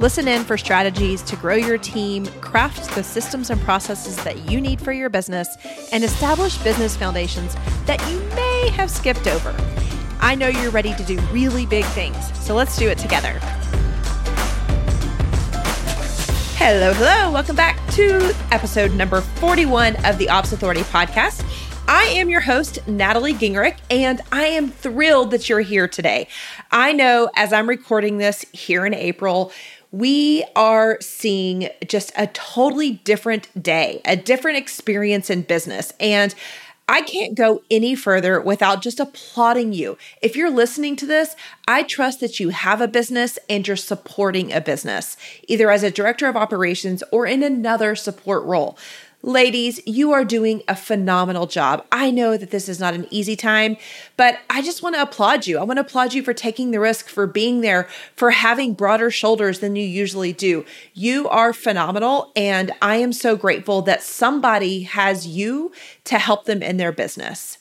Listen in for strategies to grow your team, craft the systems and processes that you need for your business, and establish business foundations that you may have skipped over. I know you're ready to do really big things, so let's do it together. Hello, hello. Welcome back to episode number 41 of the Ops Authority podcast. I am your host, Natalie Gingrich, and I am thrilled that you're here today. I know as I'm recording this here in April, we are seeing just a totally different day, a different experience in business. And I can't go any further without just applauding you. If you're listening to this, I trust that you have a business and you're supporting a business, either as a director of operations or in another support role. Ladies, you are doing a phenomenal job. I know that this is not an easy time, but I just want to applaud you. I want to applaud you for taking the risk, for being there, for having broader shoulders than you usually do. You are phenomenal, and I am so grateful that somebody has you to help them in their business.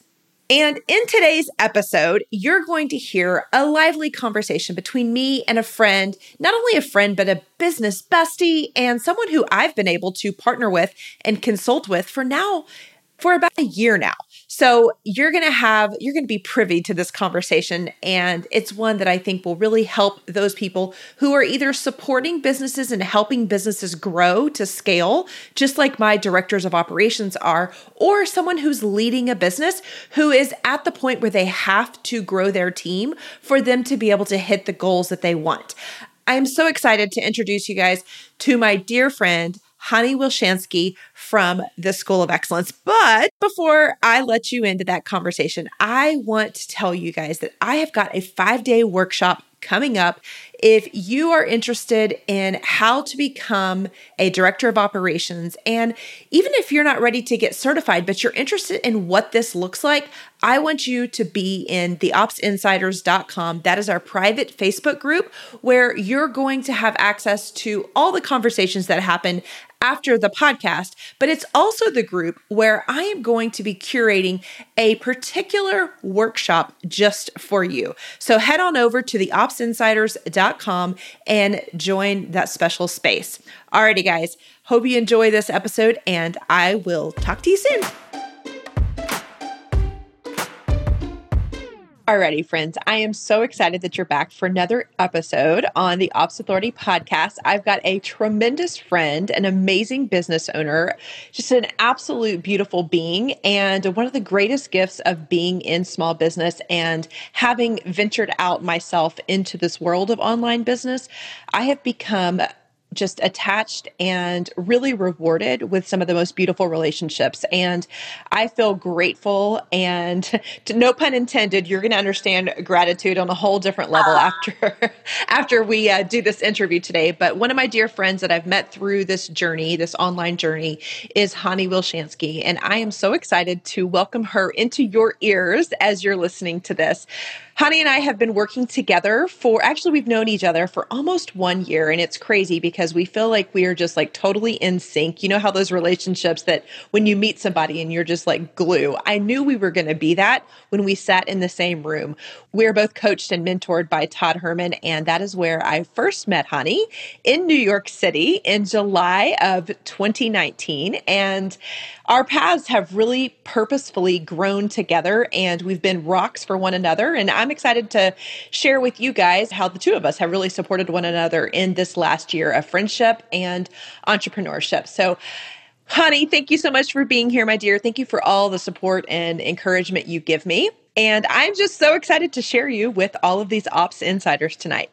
And in today's episode, you're going to hear a lively conversation between me and a friend, not only a friend, but a business bestie and someone who I've been able to partner with and consult with for now for about a year now. So you're going to have, you're going to be privy to this conversation. And it's one that I think will really help those people who are either supporting businesses and helping businesses grow to scale, just like my directors of operations are, or someone who's leading a business who is at the point where they have to grow their team for them to be able to hit the goals that they want. I'm so excited to introduce you guys to my dear friend, Chanie Wilschanski from the School of Excellence. But before I let you into that conversation, I want to tell you guys that I have got a five day workshop coming up. If you are interested in how to become a director of operations, and even if you're not ready to get certified, but you're interested in what this looks like, I want you to be in the opsinsiders.com. That is our private Facebook group where you're going to have access to all the conversations that happen after the podcast, but it's also the group where I am going to be curating a particular workshop just for you. So head on over to the opsinsiders.com and join that special space. Alrighty, guys, hope you enjoy this episode, and I will talk to you soon. Alrighty, friends. I am so excited that you're back for another episode on the Ops Authority podcast. I've got a tremendous friend, an amazing business owner, just an absolute beautiful being, and one of the greatest gifts of being in small business and having ventured out myself into this world of online business. I have become just attached and really rewarded with some of the most beautiful relationships. And I feel grateful and to, no pun intended, you're going to understand gratitude on a whole different level after after we uh, do this interview today. But one of my dear friends that I've met through this journey, this online journey, is Chanie Wilschanski. And I am so excited to welcome her into your ears as you're listening to this. Chanie and I have been working together for actually, we've known each other for almost one year. And it's crazy because we feel like we are just like totally in sync. You know how those relationships that when you meet somebody and you're just like glue. I knew we were going to be that when we sat in the same room. We're both coached and mentored by Todd Herman. And that is where I first met Chanie in New York City in July of 2019. And our paths have really purposefully grown together and we've been rocks for one another. And I'm excited to share with you guys how the two of us have really supported one another in this last year of friendship and entrepreneurship. So, Chanie, thank you so much for being here, my dear. Thank you for all the support and encouragement you give me. And I'm just so excited to share you with all of these ops insiders tonight.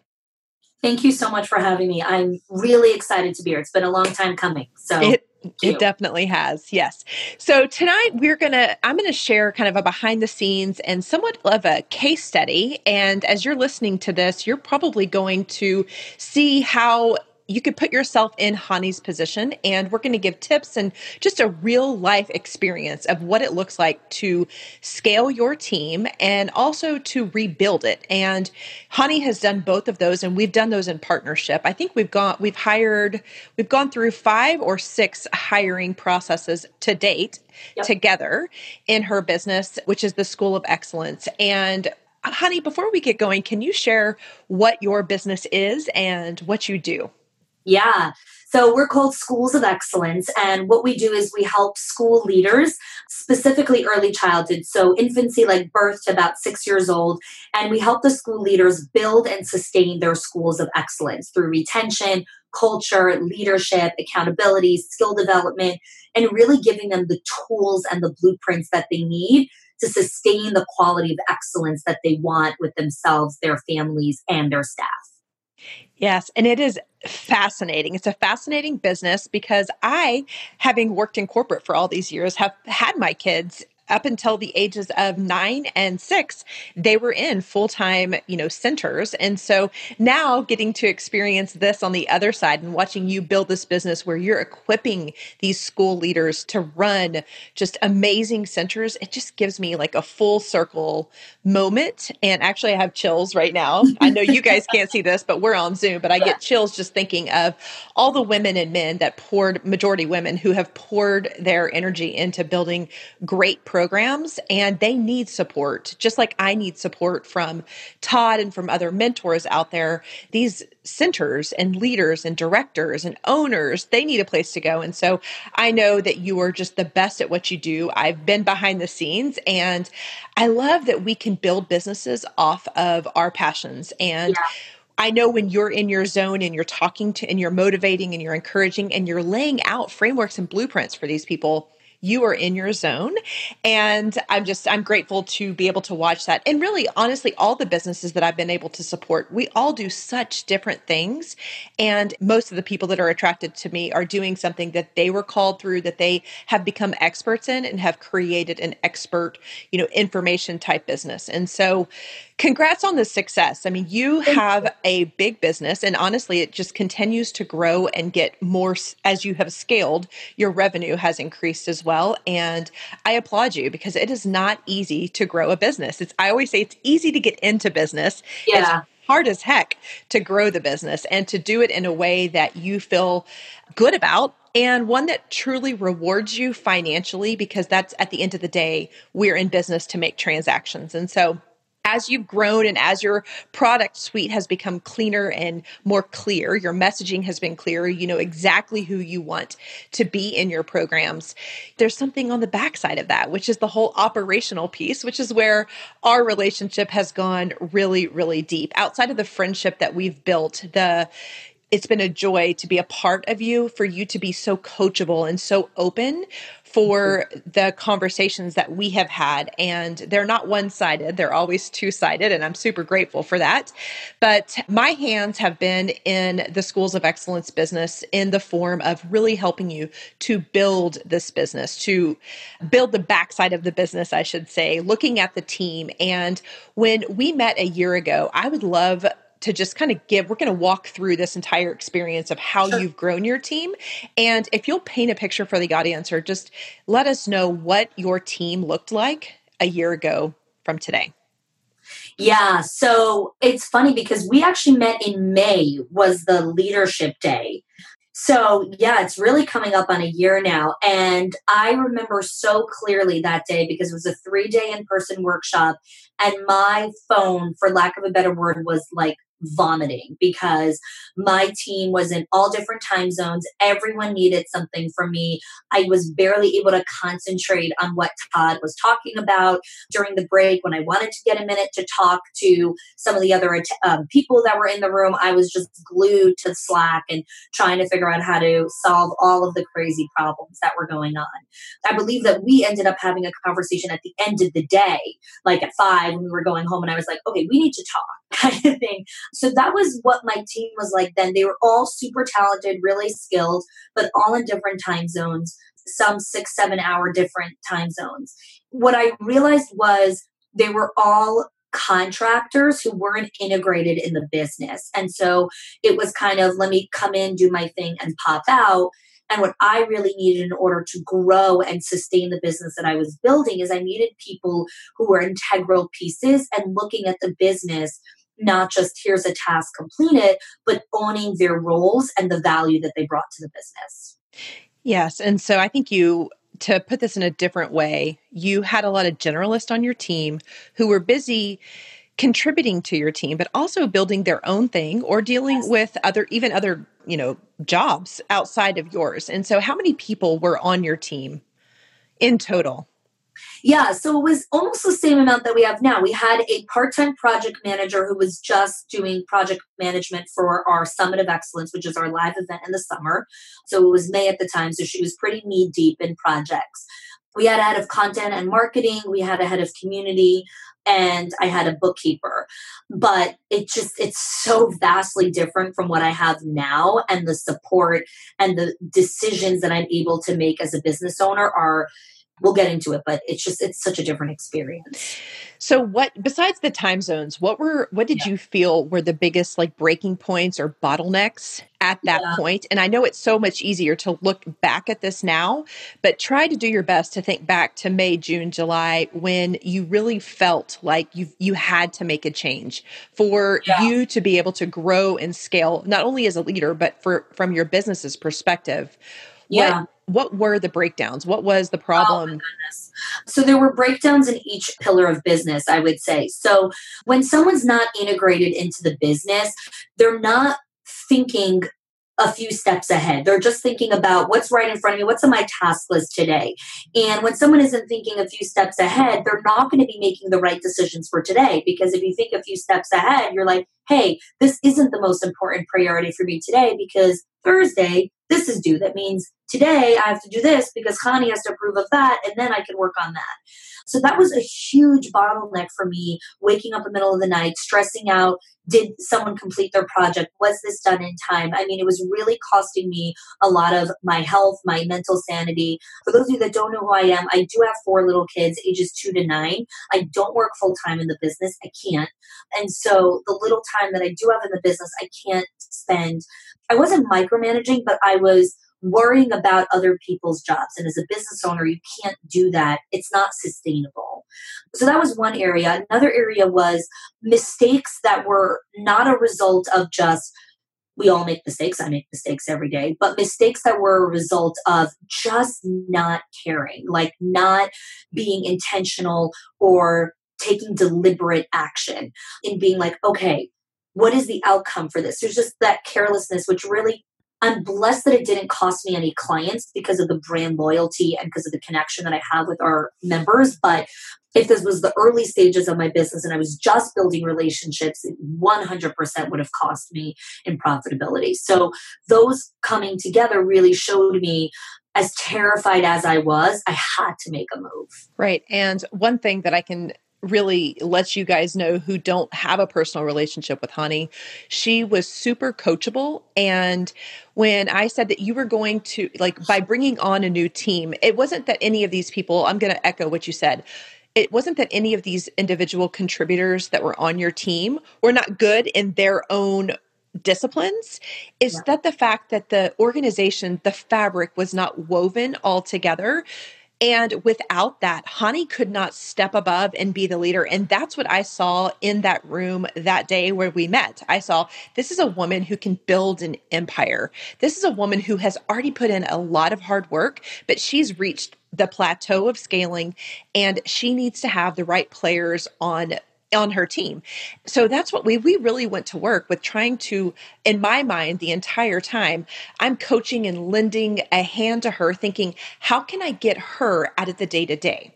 Thank you so much for having me. I'm really excited to be here. It's been a long time coming. So it it definitely has. Yes. So tonight we're going to I'm going to share kind of a behind the scenes and somewhat of a case study and as you're listening to this you're probably going to see how you could put yourself in Chanie's position and we're going to give tips and just a real life experience of what it looks like to scale your team and also to rebuild it. And Chanie has done both of those and we've done those in partnership. I think we've gone we've hired we've gone through 5 or 6 hiring processes to date yep. together in her business, which is the School of Excellence. And Chanie, before we get going, can you share what your business is and what you do? Yeah. So we're called Schools of Excellence. And what we do is we help school leaders, specifically early childhood, so infancy, like birth to about six years old. And we help the school leaders build and sustain their schools of excellence through retention, culture, leadership, accountability, skill development, and really giving them the tools and the blueprints that they need to sustain the quality of excellence that they want with themselves, their families, and their staff. Yes, and it is fascinating. It's a fascinating business because I, having worked in corporate for all these years, have had my kids up until the ages of nine and six, they were in full time, you know, centers. And so now getting to experience this on the other side and watching you build this business where you're equipping these school leaders to run just amazing centers, it just gives me like a full circle moment. And actually, I have chills right now. I know you guys can't see this, but we're on Zoom, but I get chills just thinking of all the women and men that poured, majority women who have poured their energy into building great programs and they need support, just like I need support from Todd and from other mentors out there. These centers and leaders and directors and owners, they need a place to go. And so I know that you are just the best at what you do. I've been behind the scenes and I love that we can build businesses off of our passions and yeah. I know when you're in your zone and you're talking to and you're motivating and you're encouraging and you're laying out frameworks and blueprints for these people, you are in your zone. And I'm just, I'm grateful to be able to watch that. And really, honestly, all the businesses that I've been able to support, we all do such different things. And most of the people that are attracted to me are doing something that they were called through, that they have become experts in and have created an expert, you know, information type business. And so, Congrats on the success. I mean, you have a big business, and honestly, it just continues to grow and get more as you have scaled. Your revenue has increased as well. And I applaud you because it is not easy to grow a business. It's, I always say it's easy to get into business. Yeah. It's hard as heck to grow the business and to do it in a way that you feel good about and one that truly rewards you financially because that's at the end of the day, we're in business to make transactions. And so, as you've grown and as your product suite has become cleaner and more clear, your messaging has been clearer, you know exactly who you want to be in your programs. There's something on the backside of that, which is the whole operational piece, which is where our relationship has gone really, really deep. Outside of the friendship that we've built, the it's been a joy to be a part of you, for you to be so coachable and so open for mm-hmm. the conversations that we have had. And they're not one sided, they're always two sided. And I'm super grateful for that. But my hands have been in the Schools of Excellence business in the form of really helping you to build this business, to build the backside of the business, I should say, looking at the team. And when we met a year ago, I would love to just kind of give, we're going to walk through this entire experience of how sure. you've grown your team. And if you'll paint a picture for the audience or just let us know what your team looked like a year ago from today. Yeah, so it's funny because we actually met in May was the leadership day. So, yeah, it's really coming up on a year now. And I remember so clearly that day because it was a three day in person workshop. And my phone, for lack of a better word, was like vomiting because my team was in all different time zones. Everyone needed something from me. I was barely able to concentrate on what Todd was talking about during the break. When I wanted to get a minute to talk to some of the other um, people that were in the room, I was just glued to Slack and trying to figure out how to solve all of the crazy problems that were going on. I believe that we ended up having a conversation at the end of the day, like at five when we were going home, and I was like, okay, we need to talk kind of thing. So that was what my team was like then. They were all super talented, really skilled, but all in different time zones, some six, seven hour different time zones. What I realized was they were all contractors who weren't integrated in the business. And so it was kind of let me come in, do my thing, and pop out. And what I really needed in order to grow and sustain the business that I was building is I needed people who were integral pieces and looking at the business not just here's a task completed, but owning their roles and the value that they brought to the business. Yes. And so I think you, to put this in a different way, you had a lot of generalists on your team who were busy contributing to your team, but also building their own thing or dealing yes. with other, even other, you know, jobs outside of yours. And so, how many people were on your team in total? Yeah, so it was almost the same amount that we have now. We had a part time project manager who was just doing project management for our Summit of Excellence, which is our live event in the summer. So it was May at the time, so she was pretty knee deep in projects. We had a head of content and marketing, we had a head of community, and I had a bookkeeper. But it just, it's so vastly different from what I have now. And the support and the decisions that I'm able to make as a business owner are we'll get into it but it's just it's such a different experience so what besides the time zones what were what did yeah. you feel were the biggest like breaking points or bottlenecks at that yeah. point? and i know it's so much easier to look back at this now but try to do your best to think back to may june july when you really felt like you you had to make a change for yeah. you to be able to grow and scale not only as a leader but for from your business's perspective yeah. What, what were the breakdowns? What was the problem? Oh so there were breakdowns in each pillar of business, I would say. So when someone's not integrated into the business, they're not thinking a few steps ahead. They're just thinking about what's right in front of me, what's on my task list today. And when someone isn't thinking a few steps ahead, they're not going to be making the right decisions for today. Because if you think a few steps ahead, you're like, hey, this isn't the most important priority for me today because Thursday, this is due. That means today I have to do this because Chanie has to approve of that, and then I can work on that. So that was a huge bottleneck for me, waking up in the middle of the night, stressing out. Did someone complete their project? Was this done in time? I mean, it was really costing me a lot of my health, my mental sanity. For those of you that don't know who I am, I do have four little kids, ages two to nine. I don't work full time in the business. I can't. And so the little time that I do have in the business, I can't spend. I wasn't micromanaging, but I was worrying about other people's jobs. And as a business owner, you can't do that. It's not sustainable. So that was one area. Another area was mistakes that were not a result of just we all make mistakes. I make mistakes every day, but mistakes that were a result of just not caring, like not being intentional or taking deliberate action in being like, okay, what is the outcome for this? There's just that carelessness, which really I'm blessed that it didn't cost me any clients because of the brand loyalty and because of the connection that I have with our members. But if this was the early stages of my business and I was just building relationships, it 100% would have cost me in profitability. So those coming together really showed me as terrified as I was, I had to make a move. Right. And one thing that I can really lets you guys know who don't have a personal relationship with Chanie. She was super coachable. And when I said that you were going to, like, by bringing on a new team, it wasn't that any of these people, I'm going to echo what you said. It wasn't that any of these individual contributors that were on your team were not good in their own disciplines is yeah. that the fact that the organization the fabric was not woven all together and without that, Chanie could not step above and be the leader. And that's what I saw in that room that day where we met. I saw this is a woman who can build an empire. This is a woman who has already put in a lot of hard work, but she's reached the plateau of scaling and she needs to have the right players on on her team. So that's what we we really went to work with trying to in my mind the entire time I'm coaching and lending a hand to her thinking how can I get her out of the day to day.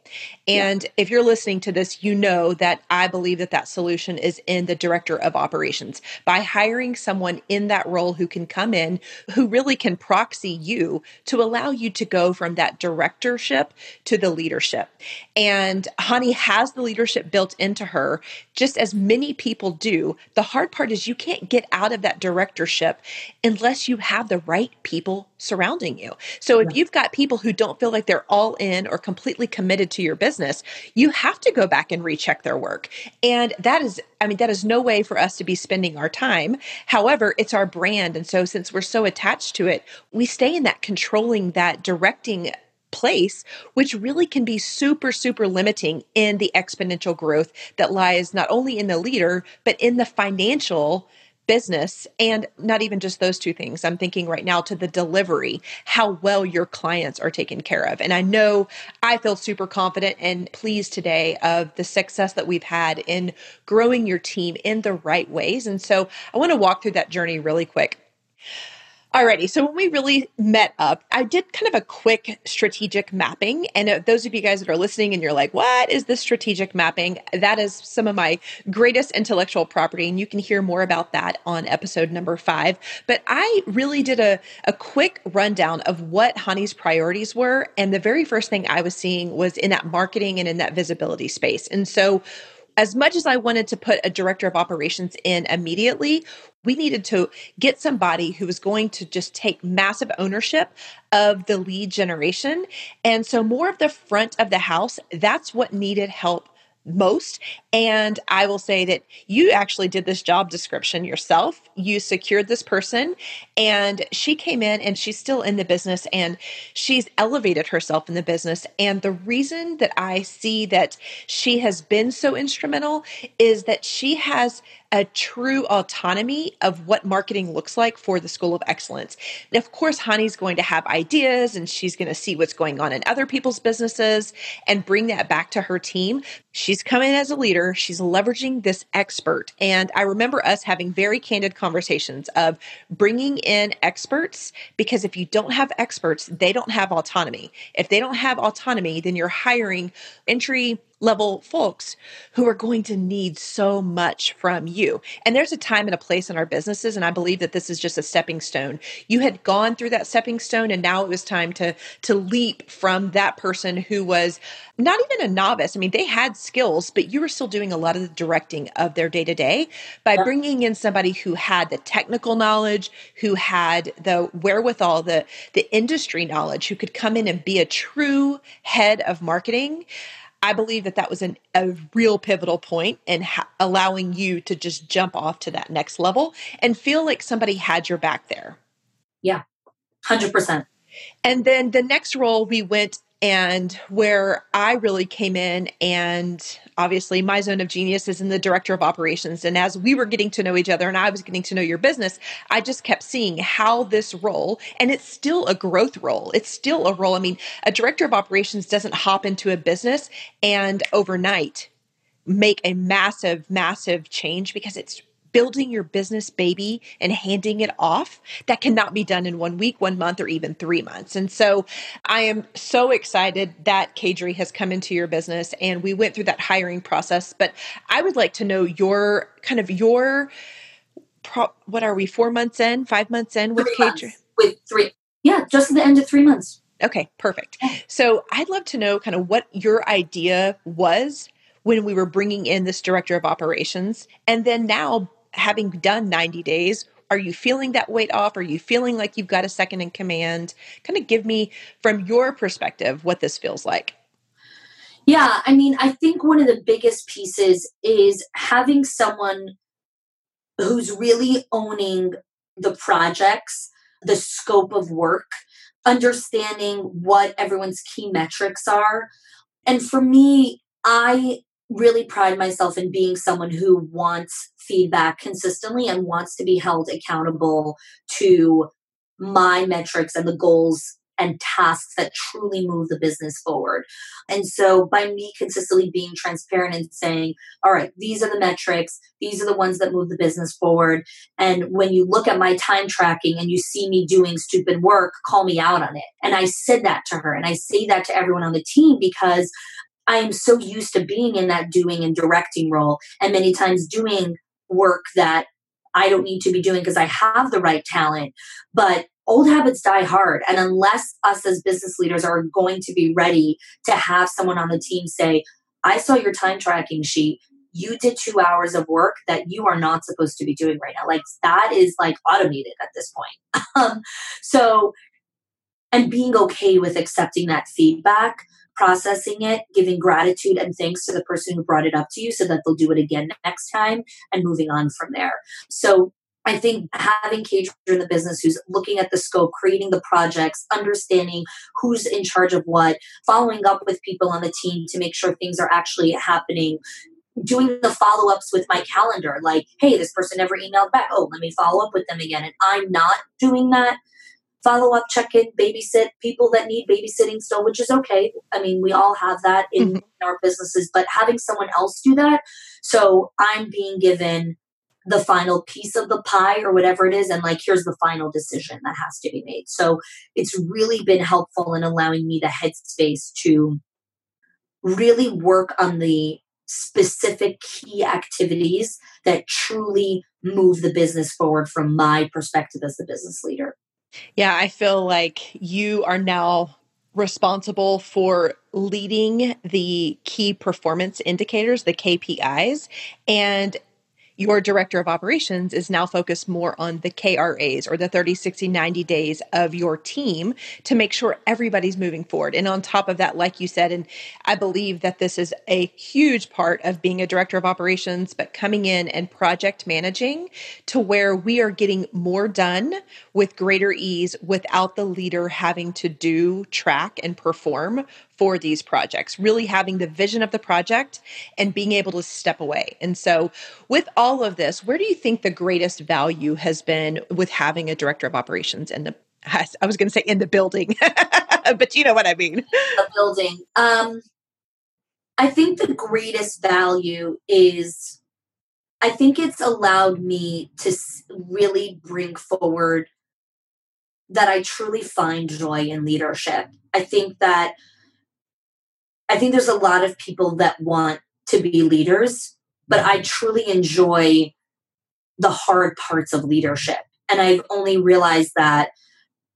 And yeah. if you're listening to this you know that I believe that that solution is in the director of operations by hiring someone in that role who can come in who really can proxy you to allow you to go from that directorship to the leadership. And Chanie has the leadership built into her just as many people do. The hard part is you can't get out of that directorship unless you have the right people surrounding you. So if you've got people who don't feel like they're all in or completely committed to your business, you have to go back and recheck their work. And that is, I mean, that is no way for us to be spending our time. However, it's our brand. And so since we're so attached to it, we stay in that controlling, that directing place, which really can be super, super limiting in the exponential growth that lies not only in the leader, but in the financial business and not even just those two things. I'm thinking right now to the delivery, how well your clients are taken care of. And I know I feel super confident and pleased today of the success that we've had in growing your team in the right ways. And so I want to walk through that journey really quick. Alrighty, so when we really met up, I did kind of a quick strategic mapping. And uh, those of you guys that are listening and you're like, what is this strategic mapping? That is some of my greatest intellectual property. And you can hear more about that on episode number five. But I really did a, a quick rundown of what Chanie's priorities were. And the very first thing I was seeing was in that marketing and in that visibility space. And so as much as I wanted to put a director of operations in immediately, we needed to get somebody who was going to just take massive ownership of the lead generation. And so, more of the front of the house, that's what needed help most. And I will say that you actually did this job description yourself. You secured this person, and she came in and she's still in the business and she's elevated herself in the business. And the reason that I see that she has been so instrumental is that she has a true autonomy of what marketing looks like for the School of Excellence. And of course, Chanie's going to have ideas and she's going to see what's going on in other people's businesses and bring that back to her team. She's coming as a leader, she's leveraging this expert. And I remember us having very candid conversations of bringing in experts because if you don't have experts, they don't have autonomy. If they don't have autonomy, then you're hiring entry level folks who are going to need so much from you. And there's a time and a place in our businesses and I believe that this is just a stepping stone. You had gone through that stepping stone and now it was time to to leap from that person who was not even a novice. I mean, they had skills, but you were still doing a lot of the directing of their day to day by bringing in somebody who had the technical knowledge, who had the wherewithal, the the industry knowledge, who could come in and be a true head of marketing. I believe that that was an, a real pivotal point in ha- allowing you to just jump off to that next level and feel like somebody had your back there. Yeah, 100%. And then the next role we went and where I really came in and obviously my zone of genius is in the director of operations. And as we were getting to know each other and I was getting to know your business I just kept seeing how this role and it's still a growth role it's still a role I mean a director of operations doesn't hop into a business and overnight make a massive massive change because it's building your business baby and handing it off that cannot be done in one week, one month, or even three months. And so I am so excited that Kadri has come into your business and we went through that hiring process. But I would like to know your kind of your pro- what are we, four months in, five months in with Kadri? With three. Yeah, just at the end of three months. Okay, perfect. So I'd love to know kind of what your idea was when we were bringing in this director of operations and then now having done 90 days, are you feeling that weight off? Are you feeling like you've got a second in command? Kind of give me, from your perspective, what this feels like. Yeah, I mean, I think one of the biggest pieces is having someone who's really owning the projects, the scope of work, understanding what everyone's key metrics are. And for me, I really pride myself in being someone who wants feedback consistently and wants to be held accountable to my metrics and the goals and tasks that truly move the business forward. And so by me consistently being transparent and saying, all right, these are the metrics, these are the ones that move the business forward. And when you look at my time tracking and you see me doing stupid work, call me out on it. And I said that to her and I say that to everyone on the team because I am so used to being in that doing and directing role and many times doing work that I don't need to be doing because I have the right talent. But old habits die hard. And unless us as business leaders are going to be ready to have someone on the team say, I saw your time tracking sheet. you did two hours of work that you are not supposed to be doing right now. Like that is like automated at this point. um, so, and being okay with accepting that feedback, processing it, giving gratitude and thanks to the person who brought it up to you so that they'll do it again next time and moving on from there. So, I think having Cager in the business who's looking at the scope, creating the projects, understanding who's in charge of what, following up with people on the team to make sure things are actually happening, doing the follow ups with my calendar, like, hey, this person never emailed back. Oh, let me follow up with them again. And I'm not doing that. Follow up, check in, babysit people that need babysitting still, which is okay. I mean, we all have that in, mm-hmm. in our businesses, but having someone else do that. So I'm being given the final piece of the pie or whatever it is and like here's the final decision that has to be made so it's really been helpful in allowing me the headspace to really work on the specific key activities that truly move the business forward from my perspective as the business leader yeah i feel like you are now responsible for leading the key performance indicators, the KPIs. And your director of operations is now focused more on the KRAs or the 30, 60, 90 days of your team to make sure everybody's moving forward. And on top of that, like you said, and I believe that this is a huge part of being a director of operations, but coming in and project managing to where we are getting more done with greater ease without the leader having to do, track, and perform for these projects, really having the vision of the project and being able to step away. And so, with all of this, where do you think the greatest value has been with having a director of operations in the I was going to say in the building, but you know what I mean. The building. Um, I think the greatest value is I think it's allowed me to really bring forward that I truly find joy in leadership. I think that I think there's a lot of people that want to be leaders, but I truly enjoy the hard parts of leadership. And I've only realized that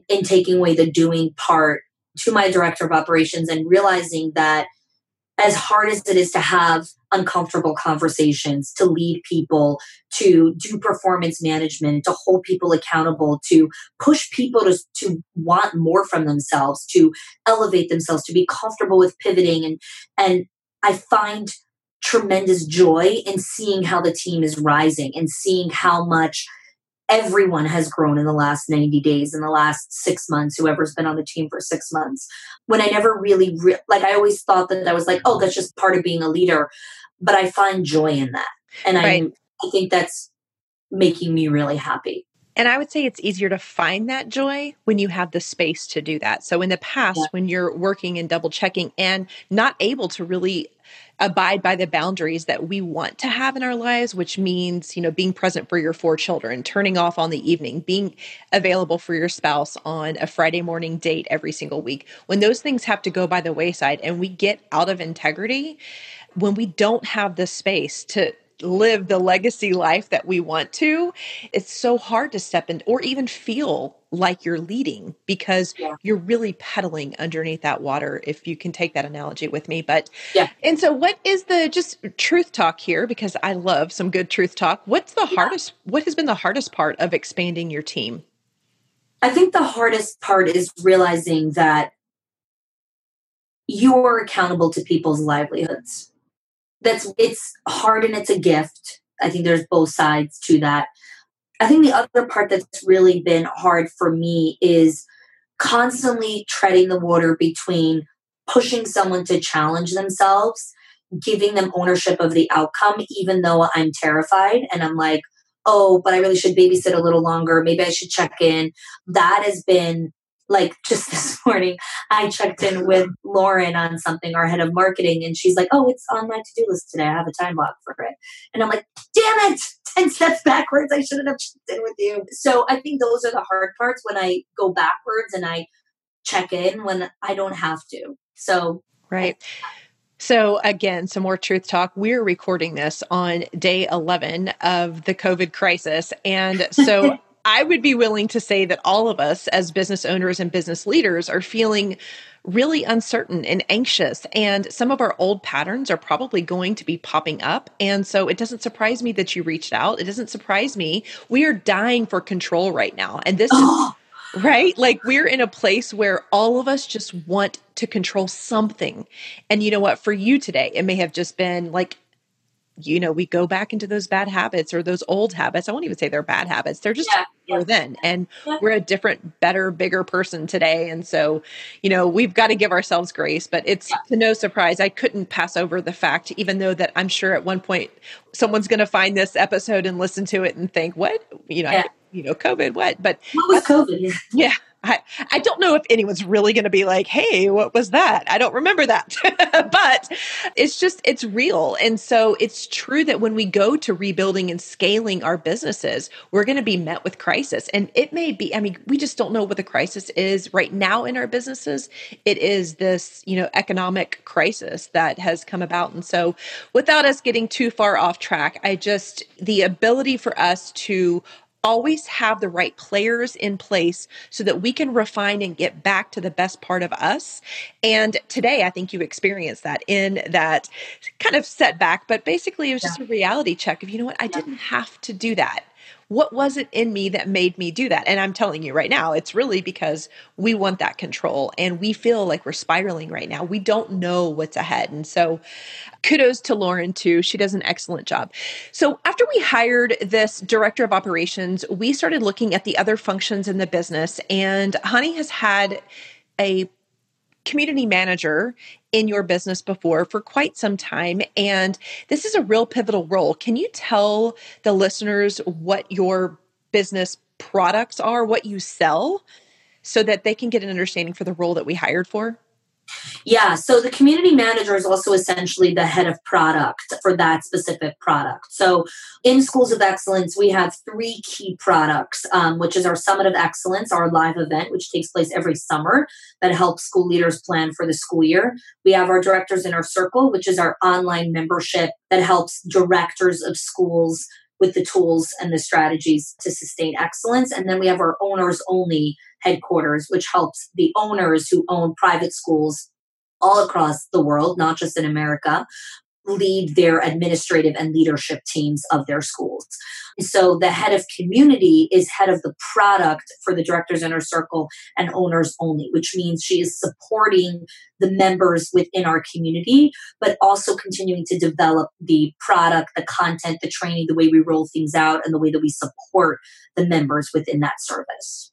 in taking away the doing part to my director of operations and realizing that as hard as it is to have uncomfortable conversations, to lead people, to do performance management, to hold people accountable, to push people to, to want more from themselves, to elevate themselves, to be comfortable with pivoting. And, and I find tremendous joy in seeing how the team is rising and seeing how much everyone has grown in the last 90 days in the last six months whoever's been on the team for six months when i never really re- like i always thought that i was like oh that's just part of being a leader but i find joy in that and right. I, I think that's making me really happy and I would say it's easier to find that joy when you have the space to do that. So in the past, yeah. when you're working and double checking and not able to really abide by the boundaries that we want to have in our lives, which means, you know, being present for your four children, turning off on the evening, being available for your spouse on a Friday morning date every single week. When those things have to go by the wayside and we get out of integrity, when we don't have the space to live the legacy life that we want to, it's so hard to step in or even feel like you're leading because yeah. you're really pedaling underneath that water if you can take that analogy with me but yeah and so what is the just truth talk here because i love some good truth talk what's the yeah. hardest what has been the hardest part of expanding your team i think the hardest part is realizing that you're accountable to people's livelihoods that's it's hard and it's a gift. I think there's both sides to that. I think the other part that's really been hard for me is constantly treading the water between pushing someone to challenge themselves, giving them ownership of the outcome, even though I'm terrified and I'm like, oh, but I really should babysit a little longer. Maybe I should check in. That has been like just this morning, I checked in with Lauren on something, our head of marketing, and she's like, Oh, it's on my to do list today. I have a time block for it. And I'm like, Damn it, 10 steps backwards. I shouldn't have checked in with you. So I think those are the hard parts when I go backwards and I check in when I don't have to. So, right. So, again, some more truth talk. We're recording this on day 11 of the COVID crisis. And so, I would be willing to say that all of us as business owners and business leaders are feeling really uncertain and anxious. And some of our old patterns are probably going to be popping up. And so it doesn't surprise me that you reached out. It doesn't surprise me. We are dying for control right now. And this is. Right? Like we're in a place where all of us just want to control something. And you know what? For you today, it may have just been like you know, we go back into those bad habits or those old habits. I won't even say they're bad habits. They're just yeah, yeah. then. And yeah. we're a different, better, bigger person today. And so, you know, we've got to give ourselves grace. But it's yeah. to no surprise, I couldn't pass over the fact, even though that I'm sure at one point someone's going to find this episode and listen to it and think, what? You know, I, you know, COVID, what? But what was COVID? Yeah. I, I don't know if anyone's really going to be like, hey, what was that? I don't remember that. but it's just, it's real. And so it's true that when we go to rebuilding and scaling our businesses, we're going to be met with crisis. And it may be, I mean, we just don't know what the crisis is right now in our businesses. It is this, you know, economic crisis that has come about. And so without us getting too far off track, I just, the ability for us to always have the right players in place so that we can refine and get back to the best part of us. And today, I think you experienced that in that kind of setback, but basically, it was just a reality check of, you know what, I didn't have to do that what was it in me that made me do that? And I'm telling you right now, it's really because we want that control and we feel like we're spiraling right now. We don't know what's ahead. And so kudos to Lauren too. She does an excellent job. So after we hired this director of operations, we started looking at the other functions in the business and Chanie has had a community manager in your business before for quite some time. And this is a real pivotal role. Can you tell the listeners what your business products are, what you sell, so that they can get an understanding for the role that we hired for? Yeah, so the community manager is also essentially the head of product for that specific product. So in Schools of Excellence, we have three key products, um, which is our Summit of Excellence, our live event, which takes place every summer that helps school leaders plan for the school year. We have our Directors Inner Circle, which is our online membership that helps directors of schools with the tools and the strategies to sustain excellence. And then we have our owners only headquarters, which helps the owners who own private schools all across the world, not just in America, lead their administrative and leadership teams of their schools. So the head of community is head of the product for the directors inner circle and owners only, which means she is supporting the members within our community, but also continuing to develop the product, the content, the training, the way we roll things out, and the way that we support the members within that service.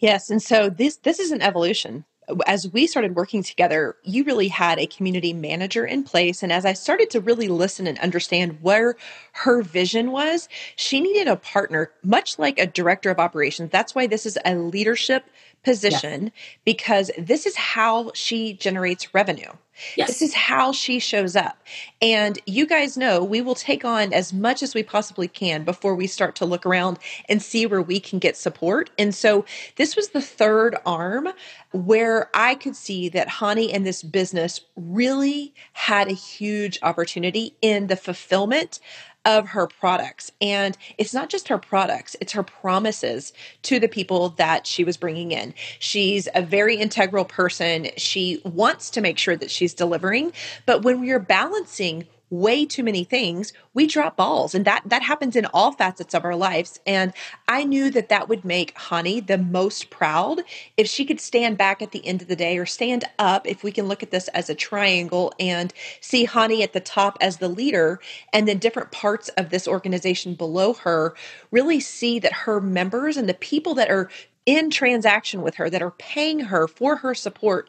Yes, and so this this is an evolution as we started working together, you really had a community manager in place. And as I started to really listen and understand where her vision was, she needed a partner, much like a director of operations. That's why this is a leadership position, yes. because this is how she generates revenue. Yes. This is how she shows up. And you guys know we will take on as much as we possibly can before we start to look around and see where we can get support. And so this was the third arm where I could see that Chanie and this business really had a huge opportunity in the fulfillment of her products. And it's not just her products, it's her promises to the people that she was bringing in. She's a very integral person. She wants to make sure that she's delivering. But when we are balancing way too many things, we drop balls. And that that happens in all facets of our lives. And I knew that that would make Chanie the most proud if she could stand back at the end of the day or stand up if we can look at this as a triangle and see Chanie at the top as the leader and then different parts of this organization below her really see that her members and the people that are in transaction with her that are paying her for her support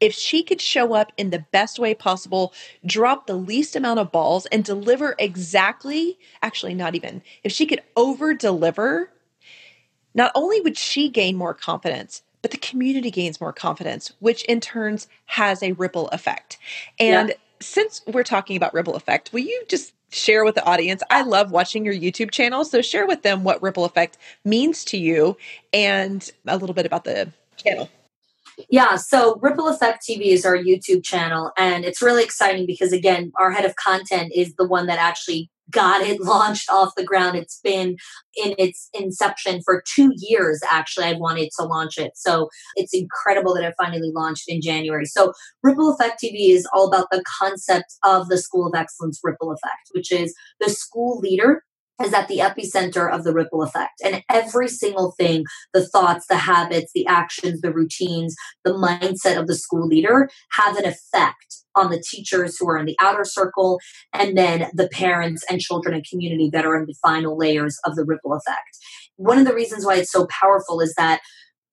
if she could show up in the best way possible, drop the least amount of balls, and deliver exactly, actually, not even, if she could over deliver, not only would she gain more confidence, but the community gains more confidence, which in turns has a ripple effect. And yeah. since we're talking about ripple effect, will you just share with the audience? I love watching your YouTube channel. So share with them what ripple effect means to you and a little bit about the channel. Yeah, so Ripple Effect TV is our YouTube channel, and it's really exciting because, again, our head of content is the one that actually got it launched off the ground. It's been in its inception for two years, actually. I wanted to launch it. So it's incredible that it finally launched in January. So Ripple Effect TV is all about the concept of the School of Excellence Ripple Effect, which is the school leader is at the epicenter of the ripple effect. And every single thing the thoughts, the habits, the actions, the routines, the mindset of the school leader have an effect on the teachers who are in the outer circle and then the parents and children and community that are in the final layers of the ripple effect. One of the reasons why it's so powerful is that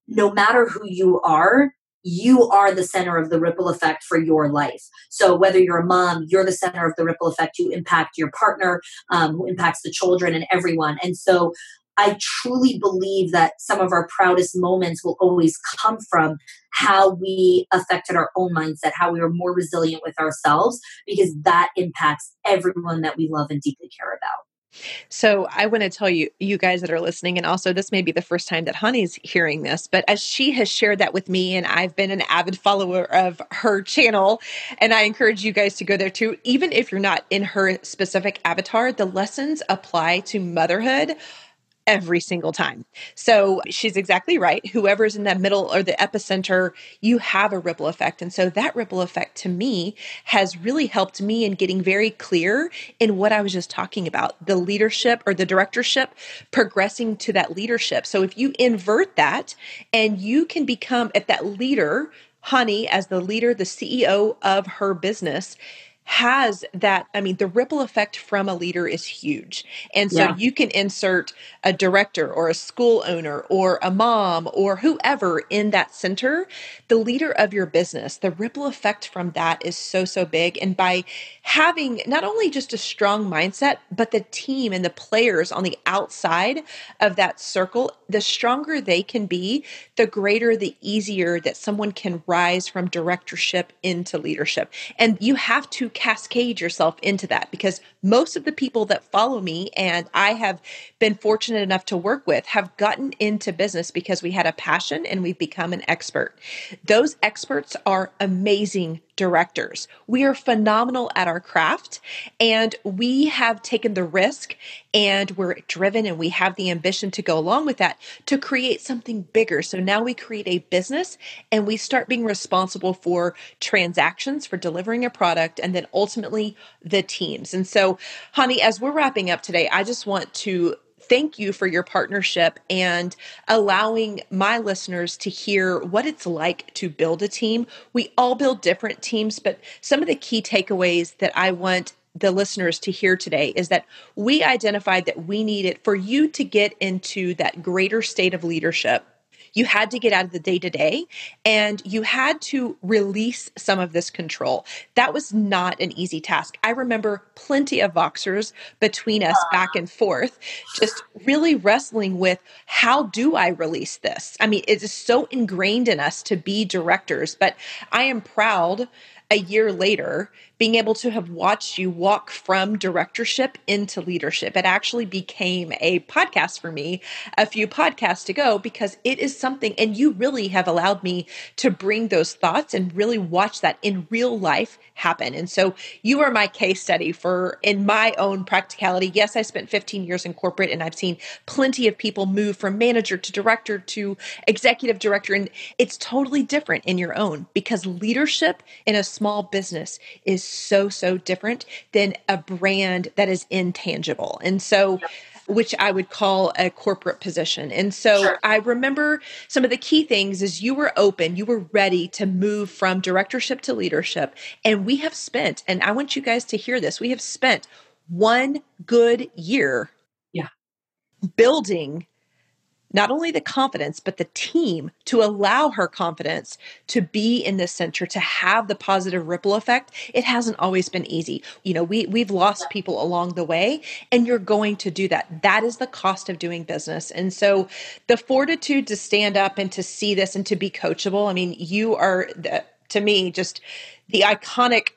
no matter who you are, you are the center of the ripple effect for your life. So whether you're a mom, you're the center of the ripple effect. You impact your partner, um, who impacts the children and everyone. And so I truly believe that some of our proudest moments will always come from how we affected our own mindset, how we were more resilient with ourselves, because that impacts everyone that we love and deeply care about. So I want to tell you, you guys that are listening, and also this may be the first time that Chanie's hearing this, but as she has shared that with me, and I've been an avid follower of her channel, and I encourage you guys to go there too. Even if you're not in her specific avatar, the lessons apply to motherhood every single time. So she's exactly right. Whoever's in that middle or the epicenter, you have a ripple effect. And so that ripple effect to me has really helped me in getting very clear in what I was just talking about the leadership or the directorship progressing to that leadership. So if you invert that and you can become at that leader, Chanie, as the leader, the CEO of her business, has that i mean the ripple effect from a leader is huge. And so yeah. you can insert a director or a school owner or a mom or whoever in that center. The leader of your business the ripple effect from that is so so big. And by having not only just a strong mindset but the team and the players on the outside of that circle the stronger they can be the greater the easier that someone can rise from directorship into leadership. And you have to cascade yourself into that because most of the people that follow me and I have been fortunate enough to work with have gotten into business because we had a passion and we've become an expert. Those experts are amazing directors. We are phenomenal at our craft and we have taken the risk and we're driven and we have the ambition to go along with that to create something bigger. So now we create a business and we start being responsible for transactions, for delivering a product, and then ultimately the teams. And so, Chanie, as we're wrapping up today, I just want to thank you for your partnership and allowing my listeners to hear what it's like to build a team. We all build different teams, but some of the key takeaways that I want the listeners to hear today is that we identified that we needed for you to get into that greater state of leadership you had to get out of the day to day and you had to release some of this control. That was not an easy task. I remember plenty of Voxers between us ah. back and forth, just really wrestling with how do I release this? I mean, it is so ingrained in us to be directors, but I am proud a year later being able to have watched you walk from directorship into leadership. It actually became a podcast for me a few podcasts ago because it is something, and you really have allowed me to bring those thoughts and really watch that in real life happen. And so you are my case study for in my own practicality. Yes, I spent 15 years in corporate and I've seen plenty of people move from manager to director to executive director. And it's totally different in your own because leadership in a small business is so, so different than a brand that is intangible. And so, which I would call a corporate position. And so sure. I remember some of the key things is you were open, you were ready to move from directorship to leadership. And we have spent, and I want you guys to hear this, we have spent one good year yeah. building not only the confidence, but the team to allow her confidence to be in the center, to have the positive ripple effect. It hasn't always been easy. You know, we, we've lost people along the way, and you're going to do that. That is the cost of doing business. And so the fortitude to stand up and to see this and to be coachable. I mean, you are, the, to me, just the iconic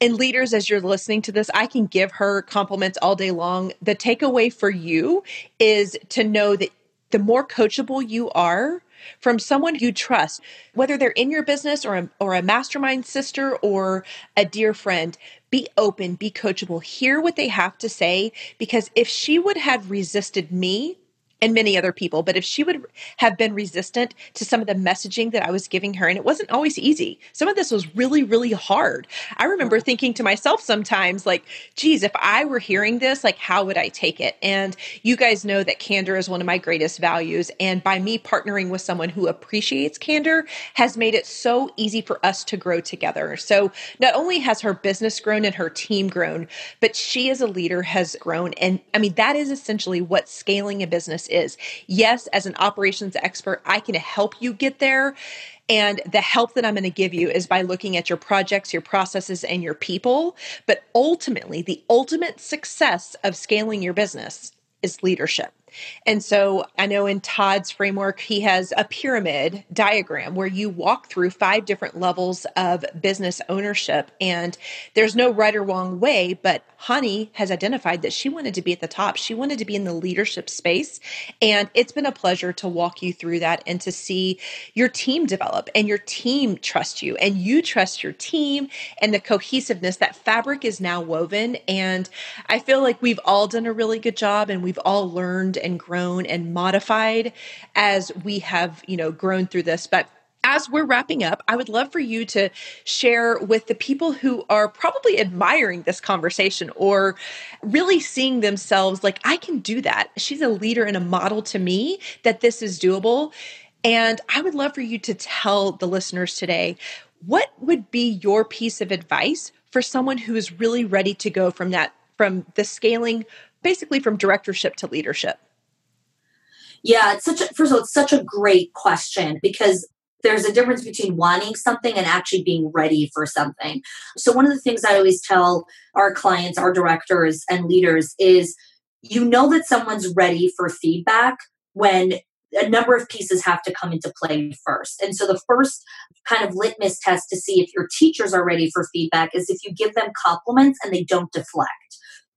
and leaders, as you're listening to this, I can give her compliments all day long. The takeaway for you is to know that the more coachable you are from someone you trust, whether they're in your business or a, or a mastermind sister or a dear friend, be open, be coachable, hear what they have to say. Because if she would have resisted me, and many other people. But if she would have been resistant to some of the messaging that I was giving her, and it wasn't always easy, some of this was really, really hard. I remember thinking to myself sometimes, like, geez, if I were hearing this, like, how would I take it? And you guys know that candor is one of my greatest values. And by me partnering with someone who appreciates candor has made it so easy for us to grow together. So not only has her business grown and her team grown, but she as a leader has grown. And I mean, that is essentially what scaling a business is. Yes, as an operations expert, I can help you get there. And the help that I'm going to give you is by looking at your projects, your processes, and your people. But ultimately, the ultimate success of scaling your business is leadership. And so I know in Todd's framework, he has a pyramid diagram where you walk through five different levels of business ownership. And there's no right or wrong way, but Chanie has identified that she wanted to be at the top. She wanted to be in the leadership space. And it's been a pleasure to walk you through that and to see your team develop and your team trust you and you trust your team and the cohesiveness. That fabric is now woven. And I feel like we've all done a really good job and we've all learned and grown and modified as we have, you know, grown through this. But as we're wrapping up, I would love for you to share with the people who are probably admiring this conversation or really seeing themselves like, I can do that. She's a leader and a model to me that this is doable. And I would love for you to tell the listeners today what would be your piece of advice for someone who is really ready to go from that, from the scaling, basically from directorship to leadership? Yeah, it's such a first of all, it's such a great question because there's a difference between wanting something and actually being ready for something. So one of the things I always tell our clients, our directors and leaders is you know that someone's ready for feedback when a number of pieces have to come into play first. And so the first kind of litmus test to see if your teachers are ready for feedback is if you give them compliments and they don't deflect.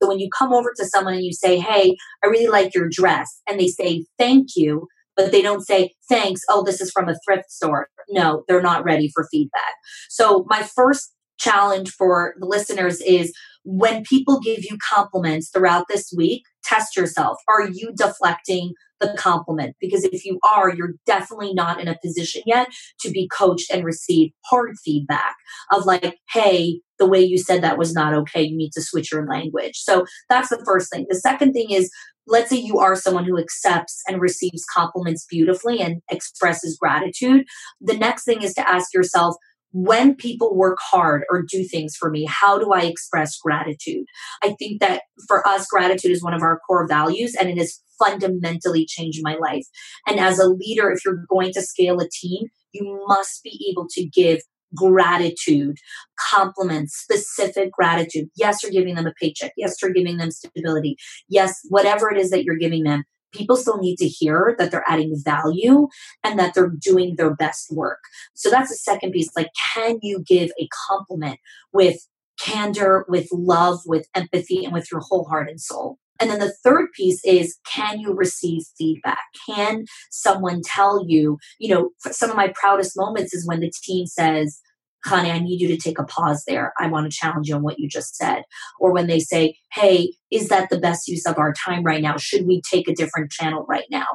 So when you come over to someone and you say, Hey, I really like your dress, and they say, Thank you, but they don't say, Thanks, oh, this is from a thrift store. No, they're not ready for feedback. So my first challenge for the listeners is when people give you compliments throughout this week, test yourself. Are you deflecting the compliment? Because if you are, you're definitely not in a position yet to be coached and receive hard feedback of like, hey, the way you said that was not okay. You need to switch your language. So that's the first thing. The second thing is, let's say you are someone who accepts and receives compliments beautifully and expresses gratitude. The next thing is to ask yourself, when people work hard or do things for me, how do I express gratitude? I think that for us, gratitude is one of our core values and it has fundamentally changed my life. And as a leader, if you're going to scale a team, you must be able to give gratitude, compliments, specific gratitude. Yes, you're giving them a paycheck. Yes, you're giving them stability. Yes, whatever it is that you're giving them, people still need to hear that they're adding value and that they're doing their best work. So that's the second piece. Like, can you give a compliment with candor, with love, with empathy, and with your whole heart and soul? And then the third piece is can you receive feedback? Can someone tell you, you know, some of my proudest moments is when the team says, Chanie, I need you to take a pause there. I want to challenge you on what you just said. Or when they say, hey, is that the best use of our time right now? Should we take a different channel right now?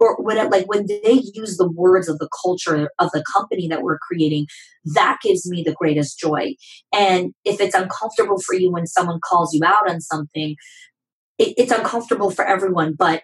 Or when, like when they use the words of the culture of the company that we're creating, that gives me the greatest joy. And if it's uncomfortable for you when someone calls you out on something, it, it's uncomfortable for everyone, but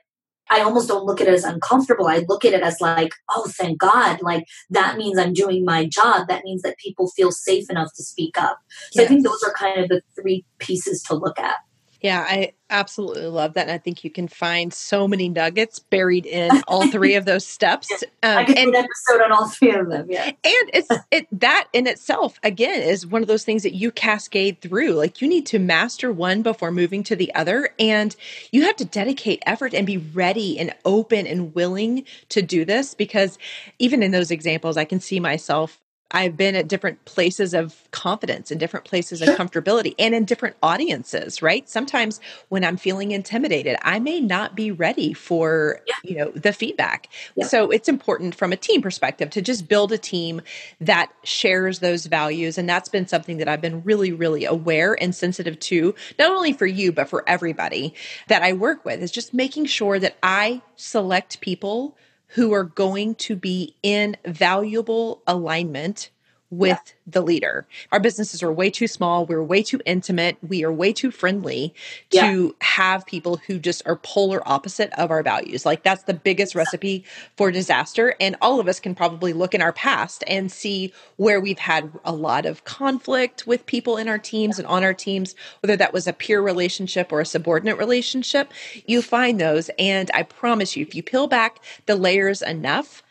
I almost don't look at it as uncomfortable. I look at it as like, oh, thank God. Like that means I'm doing my job. That means that people feel safe enough to speak up. So yes. I think those are kind of the three pieces to look at. Yeah, I absolutely love that. And I think you can find so many nuggets buried in all three of those steps. Um, I could and, do an episode on all three of them. Yeah. And it's it that in itself, again, is one of those things that you cascade through. Like you need to master one before moving to the other. And you have to dedicate effort and be ready and open and willing to do this because even in those examples, I can see myself I've been at different places of confidence and different places sure. of comfortability and in different audiences, right? Sometimes when I'm feeling intimidated, I may not be ready for, yeah. you know, the feedback. Yeah. So it's important from a team perspective to just build a team that shares those values. And that's been something that I've been really, really aware and sensitive to, not only for you, but for everybody that I work with is just making sure that I select people who are going to be in valuable alignment with yeah. the leader. Our businesses are way too small. We're way too intimate. We are way too friendly to yeah. have people who just are polar opposite of our values. Like that's the biggest recipe for disaster. And all of us can probably look in our past and see where we've had a lot of conflict with people in our teams yeah. and on our teams, whether that was a peer relationship or a subordinate relationship. You find those. And I promise you, if you peel back the layers enough,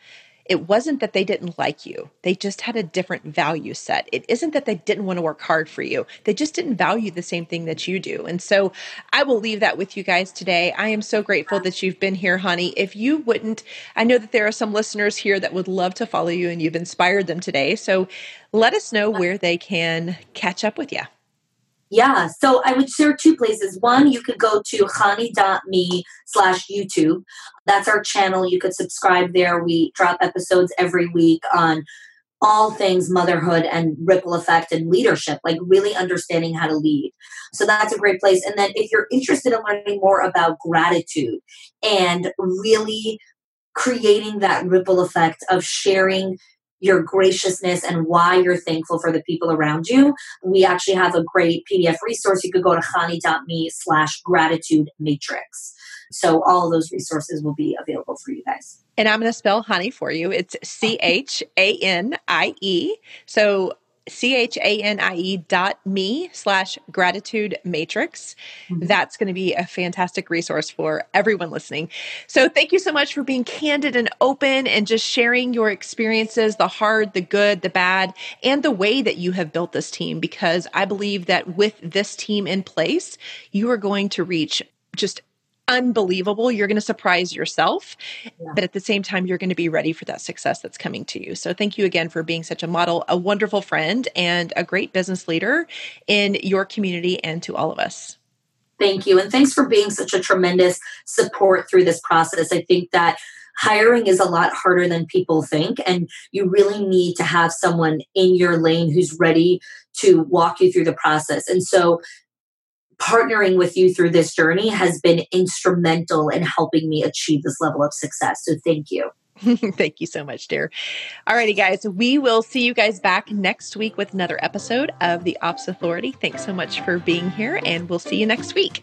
it wasn't that they didn't like you. They just had a different value set. It isn't that they didn't want to work hard for you. They just didn't value the same thing that you do. And so I will leave that with you guys today. I am so grateful that you've been here, Chanie. If you wouldn't, I know that there are some listeners here that would love to follow you and you've inspired them today. So let us know where they can catch up with you. Yeah, so I would share two places. One, you could go to chanie.me slash YouTube. That's our channel. You could subscribe there. We drop episodes every week on all things motherhood and ripple effect and leadership, like really understanding how to lead. So that's a great place. And then if you're interested in learning more about gratitude and really creating that ripple effect of sharing your graciousness and why you're thankful for the people around you, we actually have a great PDF resource. You could go to chanie.me slash gratitude matrix. So all those resources will be available for you guys. And I'm going to spell Chanie for you. It's C H A N I E. So C-H-A-N-I-E dot me slash gratitude matrix. Mm-hmm. That's going to be a fantastic resource for everyone listening. So thank you so much for being candid and open and just sharing your experiences, the hard, the good, the bad, and the way that you have built this team, because I believe that with this team in place, you are going to reach just unbelievable. You're going to surprise yourself, yeah. but at the same time, you're going to be ready for that success that's coming to you. So, thank you again for being such a model, a wonderful friend, and a great business leader in your community and to all of us. Thank you. And thanks for being such a tremendous support through this process. I think that hiring is a lot harder than people think and you really need to have someone in your lane who's ready to walk you through the process and so partnering with you through this journey has been instrumental in helping me achieve this level of success. So thank you. Thank you so much, dear. Alrighty, guys, we will see you guys back next week with another episode of The Ops Authority. Thanks so much for being here, and we'll see you next week.